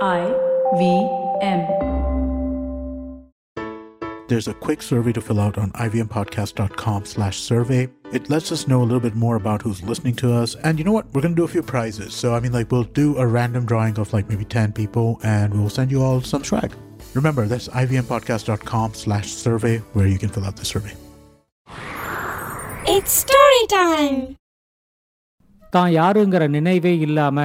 I V M. There's a quick survey to fill out on ivmpodcast.com slash survey. It lets us know a little bit more about who's listening to us. And you know what? We're going to do a few prizes. So, I mean, like, we'll do a random drawing of like maybe 10 people and we'll send you all some swag. Remember, that's ivmpodcast.com slash survey where you can fill out the survey. It's story time. தான் யாருங்கிற நினைவே இல்லாம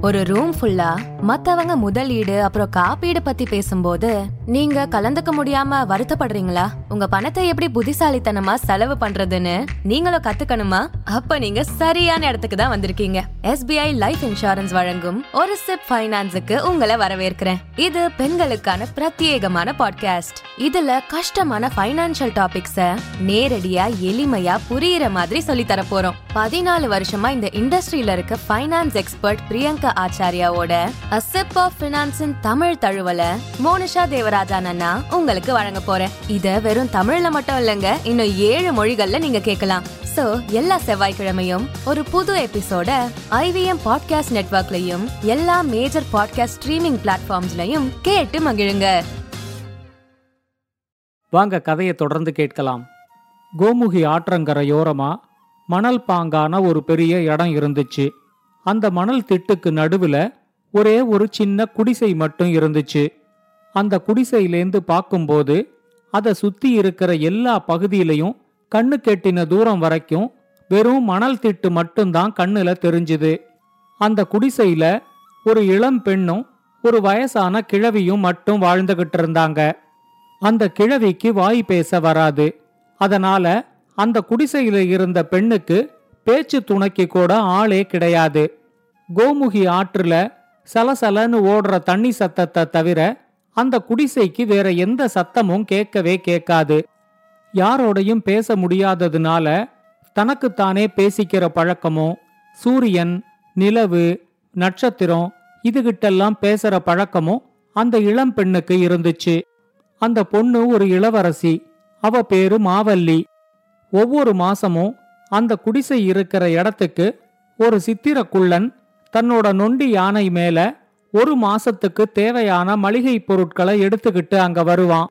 ஒரு room ஃபுல்லா மத்தவங்க முதலீடு அப்புறம் காப்பீடு பத்தி பேசும்போது நீங்க கலந்துக்க முடியாம வருத்தப்படுறீங்களா? உங்க பணத்தை எப்படி புத்திசாலித்தனமா செலவு பண்றதுன்னு நீங்களும் கத்துக்கணுமா? அப்ப நீங்க சரியான இடத்துக்கு தான் வந்திருக்கீங்க. எஸ்பிஐ லைஃப் இன்சூரன்ஸ் வழங்கும் ஒரு சிப் ஃபைனான்ஸுக்கு உங்களை வரவேற்கிறேன். இது பெண்களுக்கான பிரத்யேகமான பாட்காஸ்ட் இதுல கஷ்டமான பைனான்சியல் டாபிக்ஸ நேரடியா எளிமையா புரியுற மாதிரி சொல்லி தர போறோம். பதினாலு வருஷமா இந்த இண்டஸ்ட்ரியில இருக்க ஃபைனான்ஸ் எக்ஸ்பர்ட் பிரியங்கா ஆச்சாரியாவோட அ சிப் ஆஃப் பினான்ஸின் தமிழ் தழுவல மோனிஷா தேவராஜா அண்ணா உங்களுக்கு வழங்க போறேன். இத வெறும் தமிழ்ல மட்டும் இல்லங்க இன்னும் ஏழு மொழிகள்ல நீங்க கேட்கலாம். சோ எல்லா செவ்வாய்க்கிழமையும் ஒரு புது எபிசோட ஐவிஎம் பாட்காஸ்ட் நெட்வொர்க்லயும் எல்லா மேஜர் பாட்காஸ்ட் ஸ்ட்ரீமிங் பிளாட்ஃபார்ம்ஸ்லயும் கேட்டு மகிழுங்க. வாங்க கதையை தொடர்ந்து கேட்கலாம். கோமுகி ஆற்றங்கரையோரமா மணல் பாங்கான ஒரு பெரிய இடம் இருந்துச்சு. அந்த மணல் திட்டுக்கு நடுவுல ஒரே ஒரு சின்ன குடிசை மட்டும் இருந்துச்சு. அந்த குடிசையிலேந்து பார்க்கும்போது அதை சுத்தி இருக்கிற எல்லா பகுதியிலையும் கண்ணு கெட்டின தூரம் வரைக்கும் வெறும் மணல் திட்டு மட்டும்தான் கண்ணுல தெரிஞ்சுது. அந்த குடிசையில ஒரு இளம் பெண்ணும் ஒரு வயசான கிழவியும் மட்டும் வாழ்ந்துகிட்டு இருந்தாங்க. அந்த கிழவிக்கு வாய் பேச வராது. அதனால அந்த குடிசையில இருந்த பெண்ணுக்கு பேச்சு துணைக்கு கூட ஆளே கிடையாது. கோமுகி ஆற்றுல சலசலன்னு ஓடுற தண்ணி சத்தத்தை தவிர அந்த குடிசைக்கு வேற எந்த சத்தமும் கேட்கவே கேட்காது. யாரோடையும் பேச முடியாததுனால தனக்குத்தானே பேசிக்கிற பழக்கமும் சூரியன் நிலவு நட்சத்திரம் இதுகிட்டெல்லாம் பேசுற பழக்கமும் அந்த இளம் பெண்ணுக்கு இருந்துச்சு. அந்த பொண்ணு ஒரு இளவரசி அவ பேரு மாவல்லி. ஒவ்வொரு மாசமும் அந்த குடிசை இருக்கிற இடத்துக்கு ஒரு சித்திரக்குள்ளன் தன்னோட நொண்டி யானை மேல ஒரு மாசத்துக்கு தேவையான மளிகை பொருட்களை எடுத்துக்கிட்டு அங்க வருவான்.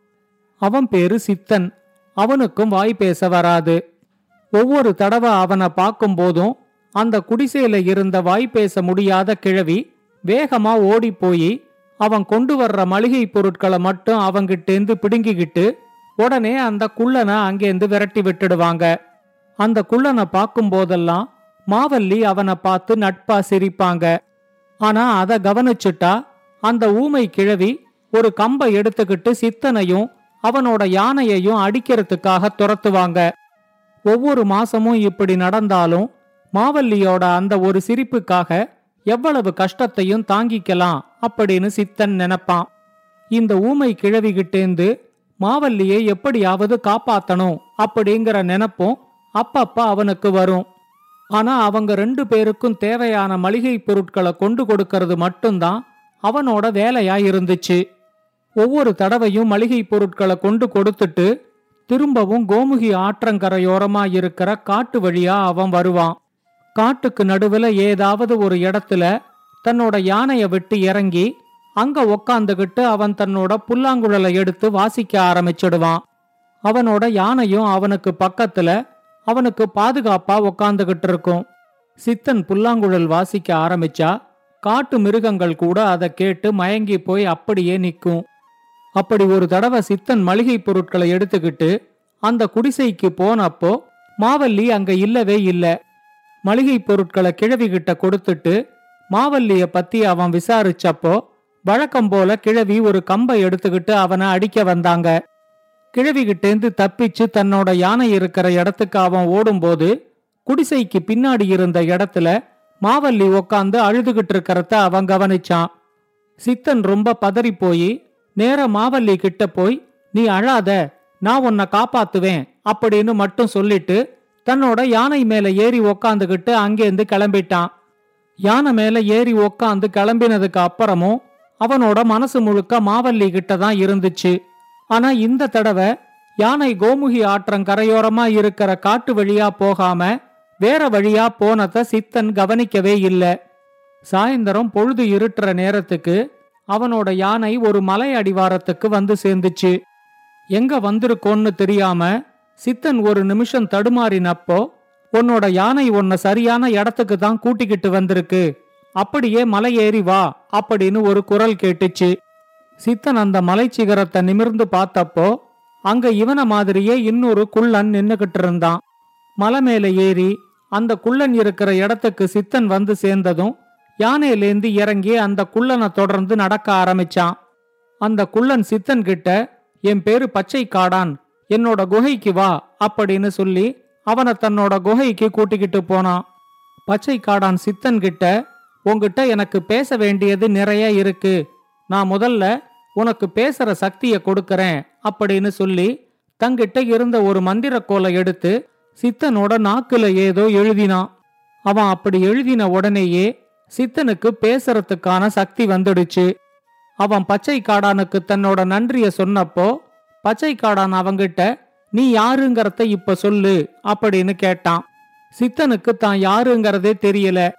அவன் பேரு சித்தன். அவனுக்கும் வாய் பேச வராது. ஒவ்வொரு தடவை அவனை பார்க்கும்போதும் அந்த குடிசையில இருந்த வாய் பேச முடியாத கிழவி வேகமா ஓடி போய் அவன் கொண்டு வர்ற மளிகை பொருட்களை மட்டும் அவங்கிட்டேந்து பிடுங்கிக்கிட்டு உடனே அந்த குள்ளனை அங்கேருந்து விரட்டி விட்டுடுவாங்க. அந்த குள்ளனை பார்க்கும்போதெல்லாம் மாவல்லி அவனை பார்த்து நட்பா சிரிப்பாங்க. ஆனா அத கவனிச்சுட்டா அந்த ஊமை கிழவி ஒரு கம்பை எடுத்துக்கிட்டு சித்தனையும் அவனோட யானையையும் அடிக்கிறதுக்காக துரத்துவாங்க. ஒவ்வொரு மாசமும் இப்படி நடந்தாலும் மாவல்லியோட அந்த ஒரு சிரிப்புக்காக எவ்வளவு கஷ்டத்தையும் தாங்கிக்கலாம் அப்படின்னு சித்தன் நினைப்பான். இந்த ஊமை கிழவிகிட்டேந்து மாவல்லியை எப்படியாவது காப்பாத்தணும் அப்படிங்கிற நினப்பும் அப்பப்ப அவனுக்கு வரும். ஆனா அவங்க ரெண்டு பேருக்கும் தேவையான மளிகை பொருட்களை கொண்டு கொடுக்கறது மட்டும்தான் அவனோட வேலையா இருந்துச்சு. ஒவ்வொரு தடவையும் மளிகை பொருட்களை கொண்டு கொடுத்துட்டு திரும்பவும் கோமுகி ஆற்றங்கரையோரமா இருக்கிற காட்டு வழியா அவன் வருவான். காட்டுக்கு நடுவுல ஏதாவது ஒரு இடத்துல தன்னோட யானைய விட்டு இறங்கி அங்க உக்காந்துகிட்டு அவன் தன்னோட புல்லாங்குழலை எடுத்து வாசிக்க ஆரம்பிச்சிடுவான். அவனோட யானையும் அவனுக்கு பக்கத்துல அவனுக்கு பாதுகாப்பா உக்காந்துகிட்டு இருக்கும் சித்தன் புல்லாங்குழல் வாசிக்க ஆரம்பிச்சா காட்டு மிருகங்கள் கூட அதை கேட்டு மயங்கி போய் அப்படியே நிற்கும். அப்படி ஒரு தடவை சித்தன் மளிகை பொருட்களை எடுத்துக்கிட்டு அந்த குடிசைக்கு போனப்போ மாவல்லி அங்க இல்லவே இல்லை. மளிகை பொருட்களை கிழவிகிட்ட கொடுத்துட்டு மாவல்லிய பத்தி அவன் விசாரிச்சப்போ வழக்கம் போல கிழவி ஒரு கம்பை எடுத்துக்கிட்டு அவனை அடிக்க வந்தாங்க. கிழவிகிட்டேந்து தப்பிச்சு தன்னோட யானை இருக்கிற இடத்துக்கு அவன் ஓடும்போது குடிசைக்கு பின்னாடி இருந்த இடத்துல மாவல்லி உக்காந்து அழுதுகிட்டு இருக்கிறத அவன் கவனிச்சான். சித்தன் ரொம்ப பதறி போய் நேர மாவல்லி கிட்ட போய் நீ அழாத நான் உன்னை காப்பாத்துவேன் அப்படின்னு மட்டும் சொல்லிட்டு தன்னோட யானை மேல ஏறி உக்காந்துகிட்டு அங்கேருந்து கிளம்பிட்டான். யானை மேல ஏறி உக்காந்து கிளம்பினதுக்கு அப்புறமும் அவனோட மனசு முழுக்க மாவல்லி கிட்ட தான் இருந்துச்சு. ஆனா இந்த தடவை யானை கோமுகி ஆற்றங்கரையோரமா இருக்கிற காட்டு வழியா போகாம வேற வழியா போனத சித்தன் கவனிக்கவே இல்ல. சாயந்தரம் பொழுது இருட்டுற நேரத்துக்கு அவனோட யானை ஒரு மலை அடிவாரத்துக்கு வந்து சேர்ந்துச்சு. எங்க வந்திருக்கோன்னு தெரியாம சித்தன் ஒரு நிமிஷம் தடுமாறினப்போ உன்னோட யானை உன்னை சரியான இடத்துக்கு தான் கூட்டிக்கிட்டு வந்திருக்கு. அப்படியே மலை ஏறி வா அப்படின்னு ஒரு குரல் கேட்டுச்சு. சித்தன் அந்த மலை சிகரத்தை நிமிர்ந்து பார்த்தப்போ அங்க இவன மாதிரியே இன்னொரு குள்ளன் நின்னுகிட்டு இருந்தான் மலை மேல ஏறி அந்த குள்ளன் இருக்கிற இடத்துக்கு சித்தன் வந்து சேர்ந்ததும் யானையிலேந்து இறங்கி அந்த குள்ளனை தொடர்ந்து நடக்க ஆரம்பிச்சான். அந்த குள்ளன் சித்தன் கிட்ட என் பேரு பச்சை காடான் என்னோட குகைக்கு வா அப்படின்னு சொல்லி அவனை தன்னோட குகைக்கு கூட்டிக்கிட்டு போனான். பச்சை காடான் சித்தன் கிட்ட உங்ககிட்ட எனக்கு பேச வேண்டியது நிறைய இருக்கு நான் முதல்ல உனக்கு பேசுற சக்தியை கொடுக்கறேன் அப்படின்னு சொல்லி தங்கிட்ட இருந்த ஒரு மந்திரக்கோலை எடுத்து சித்தனோட நாக்குல ஏதோ எழுதினான். அவன் அப்படி எழுதின உடனேயே சித்தனுக்கு பேசுறதுக்கான சக்தி வந்துடுச்சு. அவன் பச்சை காடானுக்கு தன்னோட நன்றிய சொன்னப்போ பச்சை காடான் அவங்கிட்ட நீ யாருங்கிறத இப்ப சொல்லு அப்படின்னு கேட்டான். சித்தனுக்கு தான் யாருங்கிறதே தெரியல.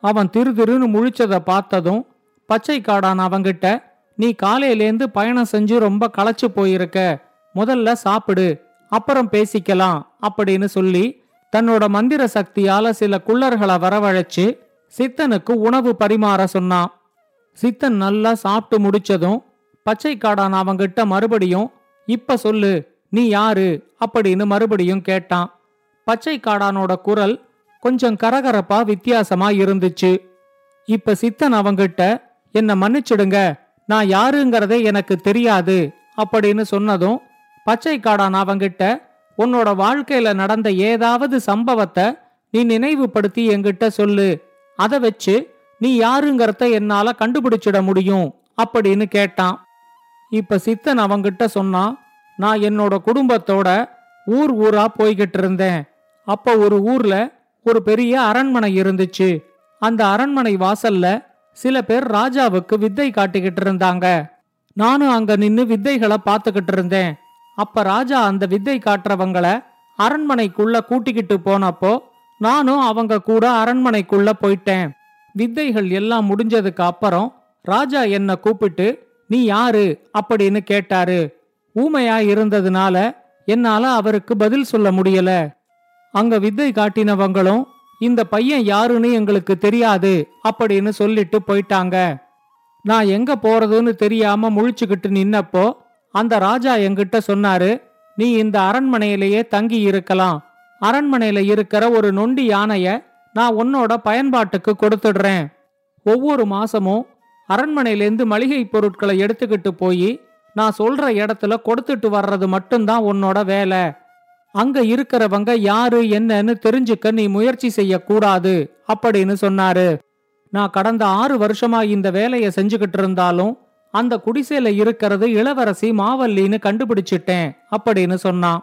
அவன் திரு திருன்னு முழிச்சதை பார்த்ததும் பச்சை காடான் அவங்கிட்ட நீ காலையிலேந்து பயணம் செஞ்சு ரொம்ப களைச்சு போயிருக்க. முதல்ல சாப்பிடு அப்புறம் பேசிக்கலாம் அப்படின்னு சொல்லி தன்னோட மந்திர சக்தியால சில குள்ளர்களை வரவழைச்சு சித்தனுக்கு உணவு பரிமாற சொன்னான். சித்தன் நல்லா சாப்பிட்டு முடிச்சதும் பச்சை காடான் அவங்கிட்ட மறுபடியும் இப்ப சொல்லு நீ யாரு? அப்படின்னு மறுபடியும் கேட்டான். பச்சை காடானோட குரல் கொஞ்சம் கரகரப்பா வித்தியாசமா இருந்துச்சு. இப்ப சித்தன் அவங்கிட்ட என்ன மன்னிச்சிடுங்க. நான் யாருங்கிறதே எனக்கு தெரியாது. அப்படின்னு சொன்னதும் பச்சை காடான் அவங்கிட்ட உன்னோட வாழ்க்கையில நடந்த ஏதாவது சம்பவத்தை நீ நினைவுபடுத்தி என்கிட்ட சொல்லு. அதை வச்சு நீ யாருங்கிறத என்னால கண்டுபிடிச்சிட முடியும். அப்படின்னு கேட்டான். இப்ப சித்தன் அவங்கிட்ட சொன்னான் நான் என்னோட குடும்பத்தோட ஊர் ஊரா போய்கிட்டு இருந்தேன். அப்ப ஒரு ஊர்ல ஒரு பெரிய அரண்மனை இருந்துச்சு. அந்த அரண்மனை வாசல்ல சில பேர் ராஜாவுக்கு வித்தை காட்டிக்கிட்டு இருந்தாங்க. நானும் அங்க நின்னு வித்தைகளை பார்த்துக்கிட்டு இருந்தேன். அப்ப ராஜா அந்த வித்தை காட்டுறவங்கள அரண்மனைக்குள்ள கூட்டிக்கிட்டு போனப்போ நானும் அவங்க கூட அரண்மனைக்குள்ள போயிட்டேன். வித்தைகள் எல்லாம் முடிஞ்சதுக்கு அப்புறம் ராஜா என்ன கூப்பிட்டு நீ யாரு? அப்படின்னு கேட்டாரு. ஊமையா இருந்ததுனால என்னால அவருக்கு பதில் சொல்ல முடியல. அங்க வித்தை காட்டினவங்களும் இந்த பையன் யாருன்னு எங்களுக்கு தெரியாது அப்படின்னு சொல்லிட்டு போயிட்டாங்க. நான் எங்க போறதுன்னு தெரியாம முழிச்சுக்கிட்டு நின்னப்போ அந்த ராஜா என்கிட்ட சொன்னாரு நீ இந்த அரண்மனையிலேயே தங்கி இருக்கலாம். அரண்மனையில இருக்கிற ஒரு நொண்டி யானைய நான் உன்னோட பயன்பாட்டுக்கு கொடுத்துடுறேன். ஒவ்வொரு மாசமும் அரண்மனையிலேருந்து மளிகை பொருட்களை எடுத்துக்கிட்டு போய் நான் சொல்ற இடத்துல கொடுத்துட்டு வர்றது மட்டும்தான் உன்னோட வேலை. அங்க இருக்கிறவங்க யாரு என்னன்னு தெரிஞ்சுக்க நீ முயற்சி செய்யக்கூடாது அப்படின்னு சொன்னாரு. நான் கடந்த ஆறு வருஷமா இந்த வேலைய செஞ்சுக்கிட்டு இருந்தாலும் அந்த குடிசையில இருக்கிறது இளவரசி மாவல்லின்னு கண்டுபிடிச்சிட்டேன் அப்படின்னு சொன்னான்.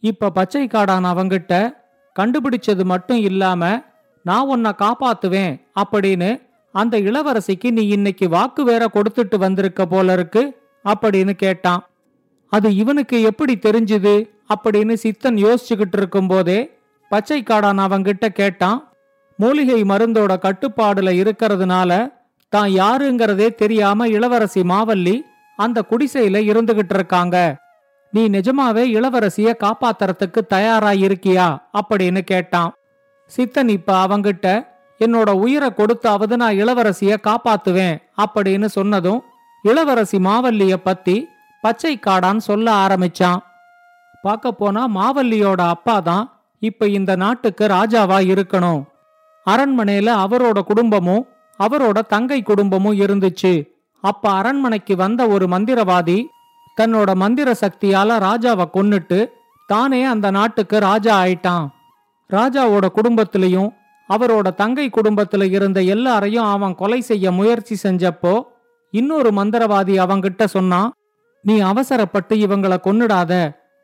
இப்ப பச்சை காடான் அவங்கிட்ட கண்டுபிடிச்சது மட்டும் இல்லாம நான் உன்னை காப்பாத்துவேன் அப்படின்னு அந்த இளவரசிக்கு நீ இன்னைக்கு வாக்கு வேற கொடுத்துட்டு வந்திருக்க போல இருக்கு அப்படின்னு கேட்டான். அது இவனுக்கு எப்படி தெரிஞ்சுது? அப்படின்னு சித்தன் யோசிச்சுக்கிட்டு இருக்கும்போதே பச்சை காடான் அவங்கிட்ட கேட்டான் மூலிகை மருந்தோட கட்டுப்பாடுல இருக்கிறதுனால தான் யாருங்கிறதே தெரியாம இளவரசி மாவல்லி அந்த குடிசையில இருந்துகிட்டு இருக்காங்க. நீ நிஜமாவே இளவரசிய காப்பாத்துறதுக்கு தயாரா இருக்கியா? அப்படின்னு கேட்டான். சித்தன் இப்ப அவங்கிட்ட என்னோட உயிரை கொடுத்தாவது நான் இளவரசிய காப்பாத்துவேன் அப்படின்னு சொன்னதும் இளவரசி மாவல்லிய பத்தி பச்சை காடான் சொல்ல ஆரம்பிச்சான். பார்க்க போனா மாவல்லியோட அப்பா தான் இப்ப இந்த நாட்டுக்கு ராஜாவா இருக்கணும். அரண்மனையில அவரோட குடும்பமும் அவரோட தங்கை குடும்பமும் இருந்துச்சு. அப்ப அரண்மனைக்கு வந்த ஒரு மந்திரவாதி தன்னோட மந்திர சக்தியால ராஜாவை கொன்னுட்டு தானே அந்த நாட்டுக்கு ராஜா ஆயிட்டான். ராஜாவோட குடும்பத்திலையும் அவரோட தங்கை குடும்பத்துல இருந்த எல்லாரையும் அவன் கொலை செய்ய முயற்சி செஞ்சப்போ இன்னொரு மந்திரவாதி அவங்கிட்ட சொன்னான் நீ அவசரப்பட்டு இவங்கள கொன்னுடாத.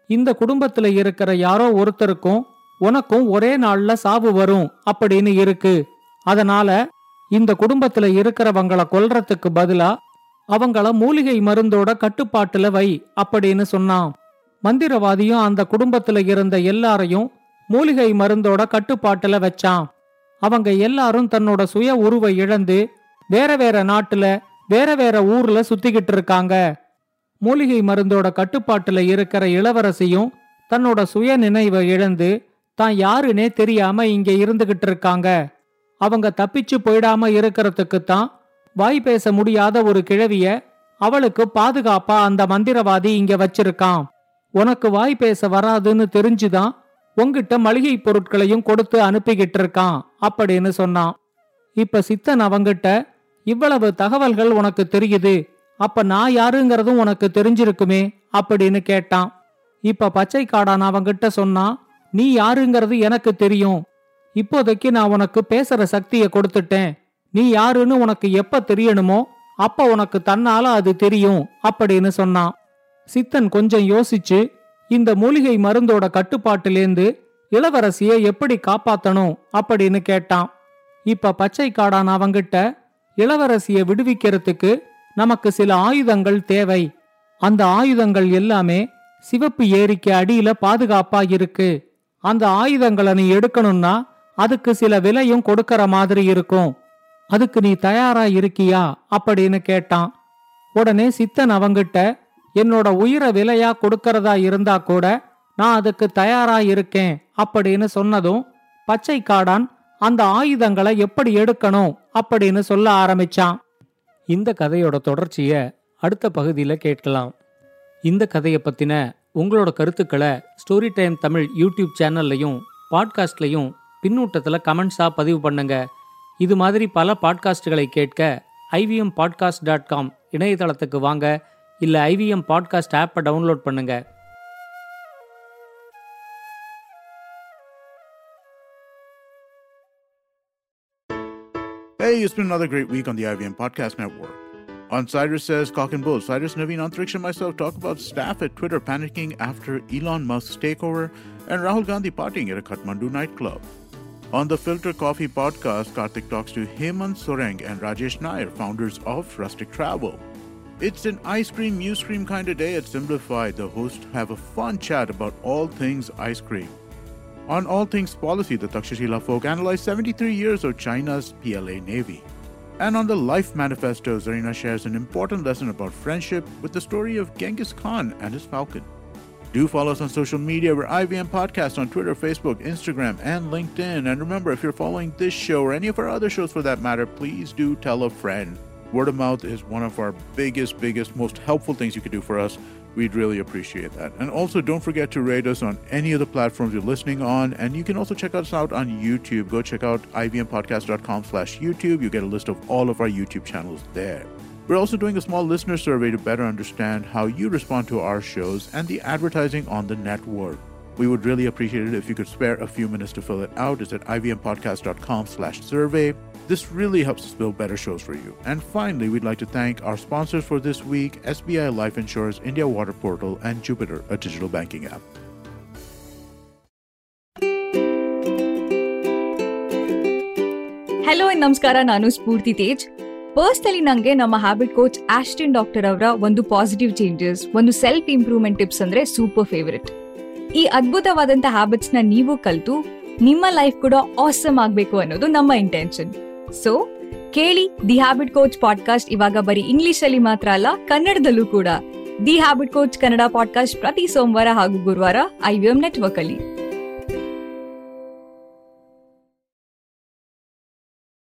இந்த குடும்பத்துல இருக்கிற யாரோ ஒருத்தருக்கும் உனக்கும் ஒரே நாள்ல சாவு வரும் அப்படின்னு இருக்கு. அதனால இந்த குடும்பத்துல இருக்கிறவங்கள கொல்றதுக்கு பதிலா அவங்கள மூலிகை மருந்தோட கட்டுப்பாட்டுல வை அப்படின்னு சொன்னான். மந்திரவாதியும் அந்த குடும்பத்துல இருந்த எல்லாரையும் மூலிகை மருந்தோட கட்டுப்பாட்டுல வச்சான். அவங்க எல்லாரும் தன்னோட சுய உருவை இழந்து வேற வேற நாட்டுல வேற வேற ஊர்ல சுத்திக்கிட்டு இருக்காங்க. மூலிகை மருந்தோட கட்டுப்பாட்டுல இருக்கிற இளவரசியும் தன்னோட சுய நினைவை இழந்து தான் யாருன்னே தெரியாம இங்க இருந்துகிட்டு இருக்காங்க. அவங்க தப்பிச்சு போயிடாம இருக்கிறதுக்கு தான் வாய் பேச முடியாத ஒரு கிழவிய அவளுக்கு பாதுகாப்பா அந்த மந்திரவாதி இங்க வச்சிருக்கான். உனக்கு வாய் பேச வராதுன்னு தெரிஞ்சுதான் உங்கிட்ட மளிகை பொருட்களையும் கொடுத்து அனுப்பிக்கிட்டு இருக்கான் அப்படின்னு சொன்னான். இப்ப சித்தன் அவங்கிட்ட இவ்வளவு தகவல்கள் உனக்கு தெரியுது அப்ப நான் யாருங்கிறதும் உனக்கு தெரிஞ்சிருக்குமே அப்படின்னு கேட்டான். இப்ப பச்சை காடான் அவங்கிட்ட சொன்னான் நீ யாருங்கிறது எனக்கு தெரியும். இப்போதைக்கு நான் உனக்கு பேசுற சக்தியை கொடுத்துட்டேன். நீ யாருன்னு உனக்கு எப்ப தெரியணுமோ அப்ப உனக்கு தன்னால அது தெரியும் அப்படின்னு சொன்னான். சித்தன் கொஞ்சம் யோசிச்சு இந்த மூலிகை மருந்தோட கட்டுப்பாட்டிலேந்து இளவரசிய எப்படி காப்பாத்தணும்? அப்படின்னு கேட்டான். இப்ப பச்சை காடான் அவங்கிட்ட இளவரசிய விடுவிக்கிறதுக்கு நமக்கு சில ஆயுதங்கள் தேவை. அந்த ஆயுதங்கள் எல்லாமே சிவப்பு ஏரிக்கு அடியில பாதுகாப்பா இருக்கு அந்த ஆயுதங்களை நீ எடுக்கணும்னா அதுக்கு சில விலையும் கொடுக்கற மாதிரி இருக்கும். அதுக்கு நீ தயாரா இருக்கியா? அப்படின்னு கேட்டான். உடனே சித்தன் அவங்கிட்ட என்னோட உயிரை விலையா கொடுக்கறதா இருந்தா கூட நான் அதுக்கு தயாரா இருக்கேன் அப்படின்னு சொன்னதும் பச்சை காடான் அந்த ஆயுதங்களை எப்படி எடுக்கணும்? அப்படின்னு சொல்ல ஆரம்பிச்சான். இந்த கதையோட தொடர்ச்சியை அடுத்த பகுதியில் கேட்கலாம். இந்த கதையை பற்றின உங்களோட கருத்துக்களை ஸ்டோரி டைம் தமிழ் யூடியூப் சேனல்லையும் பாட்காஸ்ட்லையும் பின்னூட்டத்தில் கமெண்ட்ஸாக பதிவு பண்ணுங்க. இது மாதிரி பல பாட்காஸ்டுகளை கேட்க ஐவிஎம் பாட்காஸ்ட் டாட் காம் இணையதளத்துக்கு வாங்க. இல்லை ஐவிஎம் பாட்காஸ்ட் ஆப்பை டவுன்லோட் பண்ணுங்கள் Hey, it's been another great week on the IVM Podcast Network. On Cyrus Says Cock and Bull, Cyrus Naveen Antriksha and myself talk about staff at Twitter panicking after Elon Musk's takeover and Rahul Gandhi partying at a Kathmandu nightclub. On the Filter Coffee podcast, Karthik talks to Hemant Soreng and Rajesh Nair, founders of Rustic Travel. It's an ice cream, news cream kind of day at Simplified. The hosts have a fun chat about all things ice cream. On All Things Policy, the Takshashila folk analyze 73 years of China's PLA Navy. And on the Life Manifesto, Zarina shares an important lesson about friendship with the story of Genghis Khan and his falcon. Do follow us on social media. We're IVM Podcast on Twitter, Facebook, Instagram, and LinkedIn. And remember, if you're following this show or any of our other shows for that matter, please do tell a friend. Word of mouth is one of our biggest, biggest, most helpful things you could do for us. We'd really appreciate that. And also, don't forget to rate us on any of the platforms you're listening on. And you can also check us out on YouTube. Go check out ivmpodcast.com slash YouTube. You get a list of all of our YouTube channels there. We're also doing a small listener survey to better understand how you respond to our shows and the advertising on the network. We would really appreciate it if you could spare a few minutes to fill it out. It's at ivmpodcast.com slash survey. This really helps us build better shows for you. And finally, we'd like to thank our sponsors for this week, SBI Life Insurance, India Water Portal, and Jupiter, a digital banking app. Hello ನಮಸ್ಕಾರ ನಾನು ಸ್ಫೂರ್ತಿ Tej personally ನಂಗೆ ನಮ್ಮ habit coach Austin doctor ಅವರ ಒಂದು positive changes ಒಂದು self improvement tips ಅಂದ್ರೆ super favourite ಈ ಅದ್ಭುತವಾದಂತ habits ನ ನೀವು ಕಲ್ತು ನಿಮ್ಮ ಲೈಫ್ ಕೂಡ ಆಸಮ್ ಆಗ್ಬೇಕು ಅನ್ನೋದು ನಮ್ಮ ಇಂಟೆನ್ಷನ್ ಸೊ ಕೇಳಿ ದಿ ಹ್ಯಾಬಿಟ್ ಕೋಚ್ ಪಾಡ್ಕಾಸ್ಟ್ ಇವಾಗ ಬರೀ ಇಂಗ್ಲಿಷ್ ಅಲ್ಲಿ ಮಾತ್ರ ಅಲ್ಲ, ಕನ್ನಡದಲ್ಲೂ ಕೂಡ. The habit coach Kannada podcast ಪ್ರತಿ ಸೋಮವಾರ ಹಾಗೂ ಗುರುವಾರ ಐ ವಿ ಐವಿಎಂ ನೆಟ್ವರ್ಕ್ ಅಲ್ಲಿ.